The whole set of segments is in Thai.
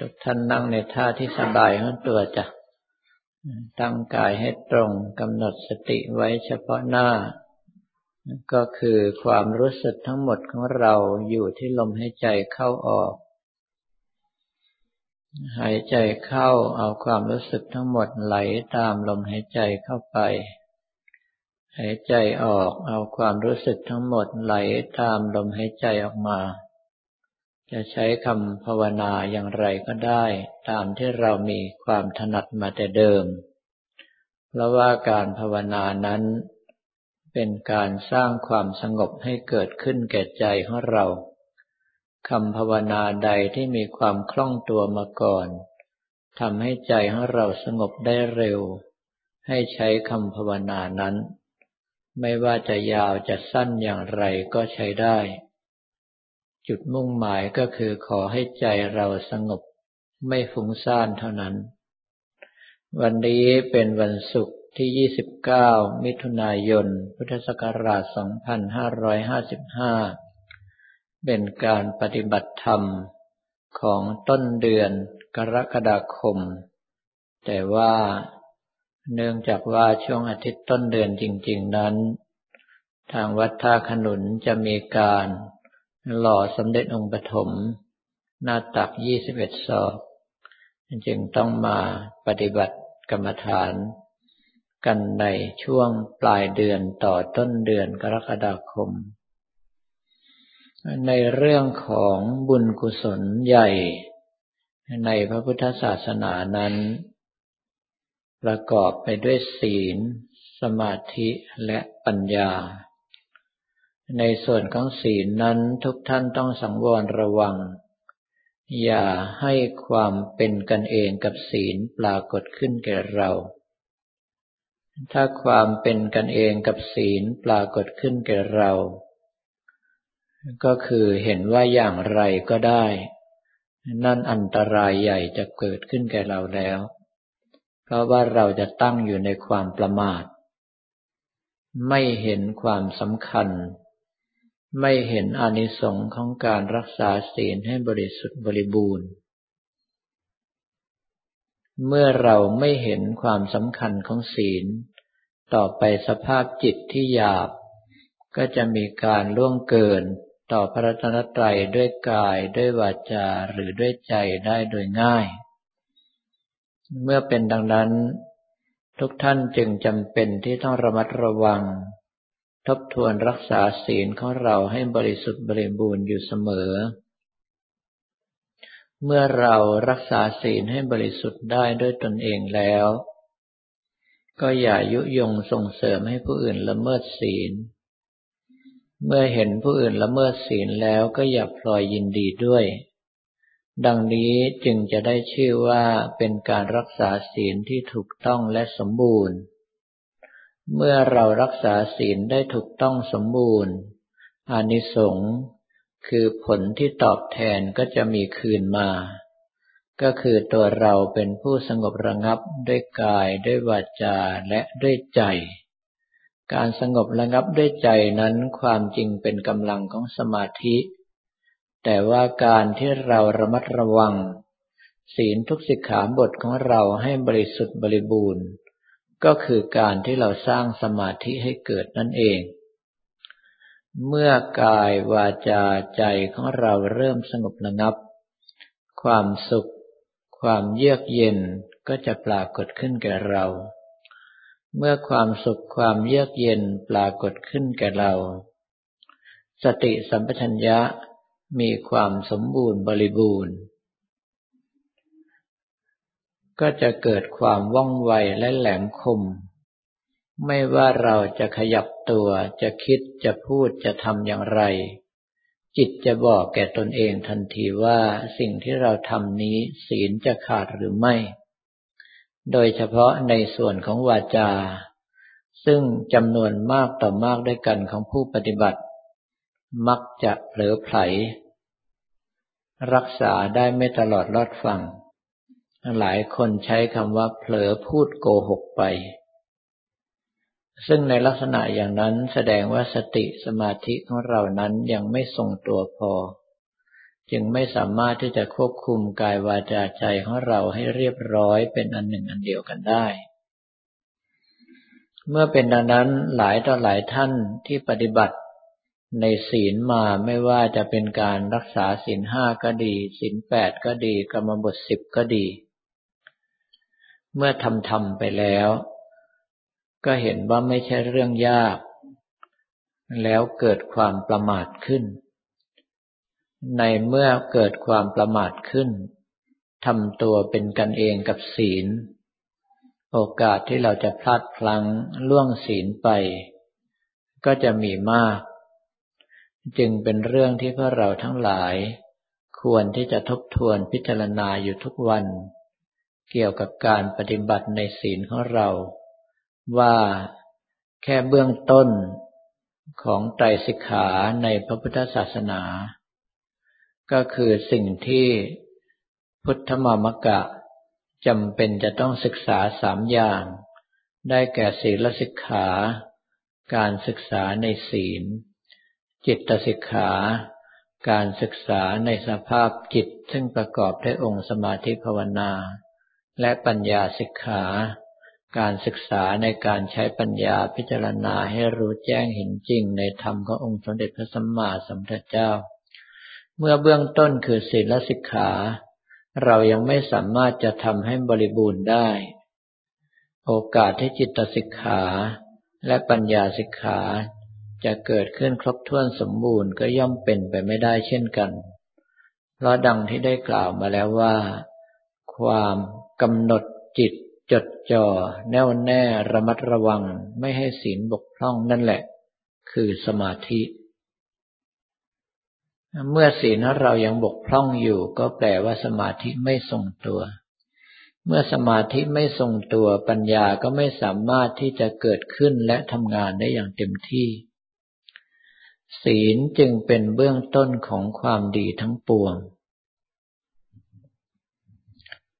ทุกท่านนั่งในท่าที่สบายของตัวจ้ะ ตั้งกายให้ตรงกำหนดสติไว้เฉพาะหน้า ก็คือความรู้สึกทั้งหมดของเราอยู่ที่ลมหายใจเข้าออก หายใจเข้าเอาความรู้สึกทั้งหมดไหลตามลมหายใจเข้าไป หายใจออกเอาความรู้สึกทั้งหมดไหลตามลมหายใจออกมา จะใช้คำภาวนาอย่างไรก็ได้ตามที่เรามีความถนัดมาแต่เดิม เพราะว่าการภาวนานั้น เป็นการสร้างความสงบให้เกิดขึ้นแก่ใจของเราคำภาวนาใดที่มีความคล่องตัวมาก่อนทำให้ใจของเราสงบได้เร็ว ให้ใช้คำภาวนานั้น ไม่ว่าจะยาวจะสั้นอย่างไรก็ใช้ได้ จุดมุ่งหมายก็คือขอให้ใจเราสงบไม่ฟุ้งซ่านเท่านั้น วันนี้เป็นวันศุกร์ที่ 29 มิถุนายน พุทธศักราช 2555 เป็นการปฏิบัติธรรมของต้นเดือนกรกฎาคม แต่ว่าเนื่องจากว่าช่วงอาทิตย์ต้นเดือนจริง ๆ นั้น ทางวัดท่าขนุนจะมีการ หล่อสมเด็จองค์ปฐมหน้าตักยี่สิบเอ็ดศอกจึงต้องมาปฏิบัติกรรมฐาน กันในช่วงปลายเดือนต่อต้นเดือนกรกฎาคม ในเรื่องของบุญกุศลใหญ่ ในพระพุทธศาสนานั้น ประกอบไปด้วยศีล สมาธิและปัญญา ในส่วนของศีลนั้นทุกท่านต้องสังวรระวัง อย่าให้ความเป็นกันเองกับศีลปรากฏขึ้นแก่เรา ถ้าความเป็นกันเองกับศีลปรากฏขึ้นแก่เรา ก็คือเห็นว่าอย่างไรก็ได้ นั่นอันตรายใหญ่จะเกิดขึ้นแก่เราแล้ว เพราะว่าเราจะตั้งอยู่ในความประมาท ไม่เห็นความสำคัญ ไม่เห็นอานิสงส์ของการรักษาศีลให้บริสุทธิ์บริบูรณ์ เมื่อเราไม่เห็นความสำคัญของศีล ต่อไปสภาพจิตที่หยาบ ก็จะมีการล่วงเกินต่อพระรัตนตรัยด้วยกายด้วยวาจาหรือด้วยใจได้โดยง่าย เมื่อเป็นดังนั้น ทุกท่านจึงจำเป็นที่ต้องระมัดระวัง ทบทวนรักษาศีลของเราให้บริสุทธิ์บริบูรณ์อยู่เสมอ เมื่อเรารักษาศีลให้บริสุทธิ์ได้ด้วยตนเองแล้ว ก็อย่ายุยงส่งเสริมให้ผู้อื่นละเมิดศีล เมื่อเห็นผู้อื่นละเมิดศีลแล้วก็อย่าพลอยยินดีด้วย ดังนี้จึงจะได้ชื่อว่าเป็นการรักษาศีลที่ถูกต้องและสมบูรณ์ เมื่อเรารักษาศีลได้ถูกต้องสมบูรณ์ อานิสงส์คือผลที่ตอบแทนก็จะมีคืนมา ก็คือตัวเราเป็นผู้สงบระงับด้วยกายด้วยวาจาและด้วยใจ การสงบระงับด้วยใจนั้นความจริงเป็นกำลังของสมาธิ แต่ว่าการที่เราระมัดระวัง ศีลทุกสิกขาบทของเราให้บริสุทธิ์บริบูรณ์ ก็คือการที่เราสร้างสมาธิให้เกิดนั่นเอง เมื่อกายวาจาใจของเราเริ่มสงบระงับ ความสุข ความเยือกเย็นก็จะปรากฏขึ้นแก่เรา เมื่อความสุขความเยือกเย็นปรากฏขึ้นแก่เรา สติสัมปชัญญะมีความสมบูรณ์บริบูรณ์ ก็จะเกิดความว่องไวและแหลมคม ไม่ว่าเราจะขยับตัวจะคิดจะพูดจะทำอย่างไร จิตจะบอกแก่ตนเองทันทีว่าสิ่งที่เราทำนี้ศีลจะขาดหรือไม่ โดยเฉพาะในส่วนของวาจา ซึ่งจำนวนมากต่อมากด้วยกันของผู้ปฏิบัติ มักจะเผลอไผลรักษาได้ไม่ตลอดรอดฟัง หลายคนใช้คำว่าเผลอพูดโกหกไป ซึ่งในลักษณะอย่างนั้นแสดงว่าสติสมาธิของเรานั้นยังไม่ทรงตัวพอ จึงไม่สามารถที่จะควบคุมกายวาจาใจของเราให้เรียบร้อยเป็นอันหนึ่งอันเดียวกันได้ เมื่อเป็นดังนั้นหลายต่อหลายท่านที่ปฏิบัติในศีลมาไม่ว่าจะเป็นการรักษาศีลห้าก็ดีศีลแปดก็ดีกรรมบทสิบก็ดี เมื่อทำทำไปแล้ว ก็เห็นว่าไม่ใช่เรื่องยาก แล้วเกิดความประมาทขึ้น ในเมื่อเกิดความประมาทขึ้นทำตัวเป็นกันเองกับศีล โอกาสที่เราจะพลาดพลั้งล่วงศีลไป ก็จะมีมาก จึงเป็นเรื่องที่พวกเราทั้งหลาย ควรที่จะทบทวนพิจารณาอยู่ทุกวัน เกี่ยวกับการปฏิบัติในศีลของเรา ว่าแค่เบื้องต้นของไตรสิกขาในพระพุทธศาสนา ก็คือสิ่งที่พุทธมามกะจำเป็นจะต้องศึกษาสามอย่าง ได้แก่ศีลสิกขา การศึกษาในศีล จิตสิกขา การศึกษาในสภาพจิตซึ่งประกอบด้วยองค์สมาธิภาวนา และปัญญาสิกขา การศึกษาในการใช้ปัญญาพิจารณาให้รู้แจ้งเห็นจริงในธรรมขององค์สมเด็จพระสัมมาสัมพุทธเจ้า เมื่อเบื้องต้นคือศีลสิกขา เรายังไม่สามารถจะทำให้บริบูรณ์ได้ โอกาสที่จิตสิกขาและปัญญาสิกขาจะเกิดขึ้นครบถ้วนสมบูรณ์ก็ย่อมเป็นไปไม่ได้เช่นกัน เพราะดังที่ได้กล่าวมาแล้วว่า ความ กำหนดจิตจดจ่อแน่วแน่ระมัดระวังไม่ให้ศีลบกพร่องนั่นแหละ คือสมาธิ เมื่อศีลเรายังบกพร่องอยู่ ก็แปลว่าสมาธิไม่ทรงตัว เมื่อสมาธิไม่ทรงตัวปัญญาก็ไม่สามารถที่จะเกิดขึ้นและทำงานได้อย่างเต็มที่ ศีลจึงเป็นเบื้องต้นของความดีทั้งปวง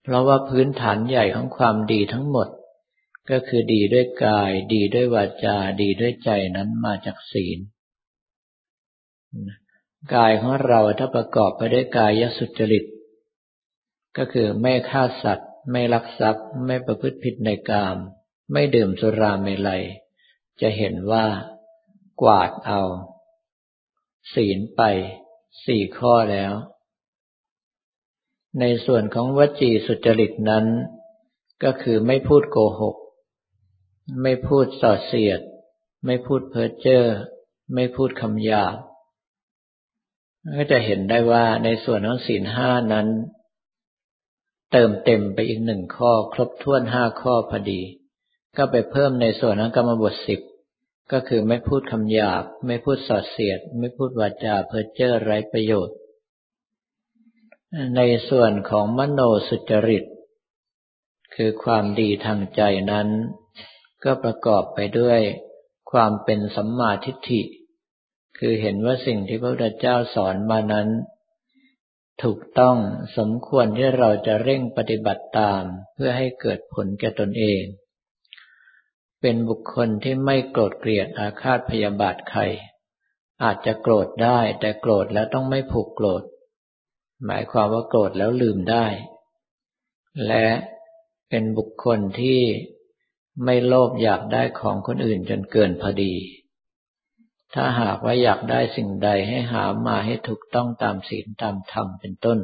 เพราะว่าพื้นฐานใหญ่ของความดีทั้งหมด ก็คือดีด้วยกาย ดีด้วยวาจา ดีด้วยใจนั้นมาจากศีลกายของเราถ้าประกอบไปด้วยกายสุจริต ก็คือไม่ฆ่าสัตว์ ไม่ลักทรัพย์ ไม่ประพฤติผิดในกาม ไม่ดื่มสุราเมลัย จะเห็นว่ากวาดเอา ศีลไปสี่ข้อแล้ว ในส่วนของวจีสุจริตนั้น ก็คือไม่พูดโกหก ไม่พูดส่อเสียด ไม่พูดเพ้อเจ้อไม่พูดคำหยาบก็จะเห็นได้ว่าในส่วนของศีลห้านั้น เติมเต็มไปอีกหนึ่งข้อ ครบถ้วนห้าข้อพอดี ก็ไปเพิ่มในส่วนของกรรมบทสิบก็คือไม่พูดคำหยาบ ไม่พูดส่อเสียด ไม่พูดวาจาเพ้อเจ้อไร้ประโยชน์ ในส่วนของมโนสุจริต คือความดีทางใจนั้น ก็ประกอบไปด้วยความเป็นสัมมาทิฏฐิ คือเห็นว่าสิ่งที่พระพุทธเจ้าสอนมานั้น ถูกต้องสมควรที่เราจะเร่งปฏิบัติตามเพื่อให้เกิดผลแก่ตนเอง เป็นบุคคลที่ไม่โกรธเกลียดอาฆาตพยาบาทใคร อาจจะโกรธได้แต่โกรธแล้วต้องไม่ผูกโกรธ หมายความว่าโกรธแล้วลืมได้ และเป็นบุคคลที่ไม่โลภอยากได้ของคนอื่นจนเกินพอดี ถ้าหากว่าอยากได้สิ่งใดให้หามาให้ถูกต้องตามศีลตามธรรมเป็นต้น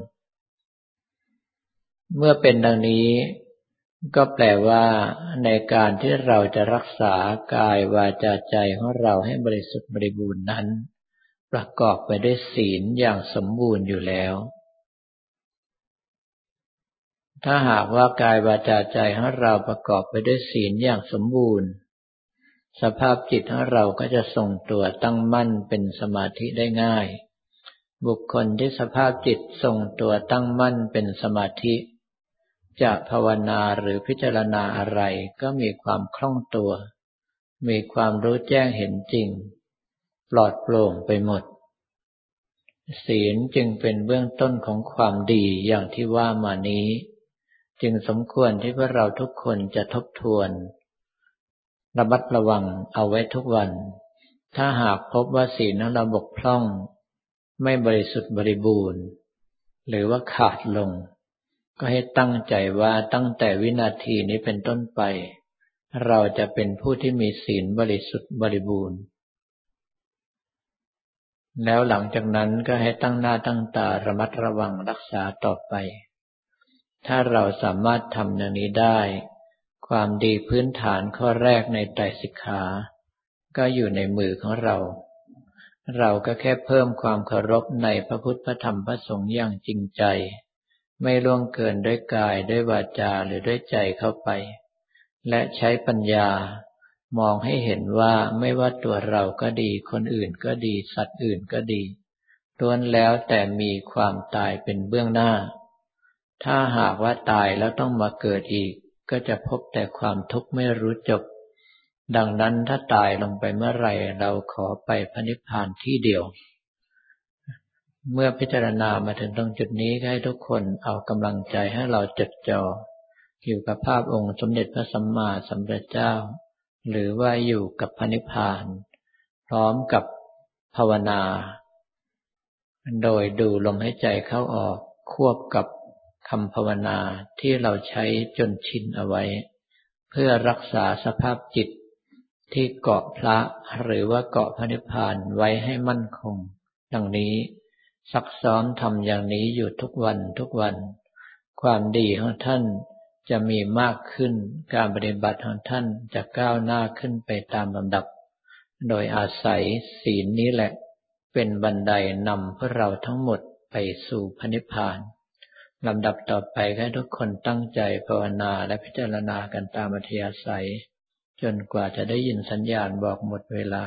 เมื่อเป็นดังนี้ ก็แปลว่า ในการที่เราจะรักษากายวาจาใจของเราให้บริสุทธิ์บริบูรณ์นั้น ประกอบไปด้วยศีลอย่างสมบูรณ์อยู่แล้ว ถ้าหากว่ากายวาจาใจของเราประกอบไปด้วยศีลอย่างสมบูรณ์ สภาพจิตของเราก็จะทรงตัวตั้งมั่นเป็นสมาธิได้ง่าย บุคคลที่สภาพจิตทรงตัวตั้งมั่นเป็นสมาธิ จะภาวนาหรือพิจารณาอะไรก็มีความคล่องตัว มีความรู้แจ้งเห็นจริง ปลอดโปร่งไปหมด ศีลจึงเป็นเบื้องต้นของความดีอย่างที่ว่ามานี้ จึงสมควรที่พวกเราทุกคนจะทบทวน ระบัดระวังเอาไว้ทุกวัน ถ้าหากพบว่าศีลนั้นเราบกพร่อง ไม่บริสุทธิ์บริบูรณ์ หรือว่าขาดลง ก็ให้ตั้งใจว่าตั้งแต่วินาทีนี้เป็นต้นไป เราจะเป็นผู้ที่มีศีลบริสุทธิ์บริบูรณ์ แล้วหลังจากนั้นก็ให้ตั้งหน้าตั้งตาระมัดระวังรักษาต่อไป ถ้าเราสามารถทำอย่างนี้ได้ ความดีพื้นฐานข้อแรกในไตรสิกขา ก็อยู่ในมือของเรา เราก็แค่เพิ่มความเคารพในพระพุทธพระธรรมพระสงฆ์อย่างจริงใจ ไม่ล่วงเกินด้วยกายด้วยวาจาหรือด้วยใจเข้าไป และใช้ปัญญามองให้เห็นว่าไม่ว่าตัวเราก็ดี คนอื่นก็ดี สัตว์อื่นก็ดีล้วนแล้วแต่มีความตายเป็นเบื้องหน้า ถ้าหากว่าตายแล้วต้องมาเกิดอีก ก็จะพบแต่ความทุกข์ไม่รู้จบ ดังนั้นถ้าตายลงไปเมื่อไรเราขอไปพระนิพพานที่เดียว เมื่อพิจารณามาถึงตรงจุดนี้ให้ทุกคนเอากำลังใจให้เราจดจ่ออยู่กับภาพองค์สมเด็จพระสัมมาสัมพุทธเจ้า หรือว่าอยู่กับพระนิพพาน พร้อมกับภาวนา โดยดูลมหายใจเข้าออกควบกับ คำภาวนาที่เราใช้จนชินเอาไว้ เพื่อรักษาสภาพจิตที่เกาะพระหรือว่าเกาะพระนิพพานไว้ให้มั่นคง ดังนี้ซักซ้อมทำอย่างนี้อยู่ทุกวันทุกวัน ความดีของท่านจะมีมากขึ้นการปฏิบัติของท่านจะก้าวหน้าขึ้นไปตามลำดับ โดยอาศัยศีลนี้แหละ เป็นบันไดนำพวกเราทั้งหมดไปสู่พระนิพพาน ลำดับต่อไปให้ทุกคนตั้งใจภาวนาและพิจารณากันตามอัธยาศัย จนกว่าจะได้ยินสัญญาณบอกหมดเวลา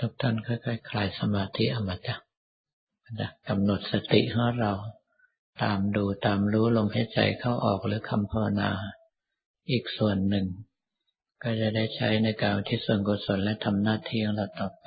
ทุกท่านค่อยๆคลายสมาธิอมตะกำหนดสติของเรา ตามดูตามรู้ลมหายใจเข้าออกหรือคำภาวนา อีกส่วนหนึ่ง ก็จะได้ใช้ในการที่ส่วนกุศลและทำหน้าที่ของเราต่อไป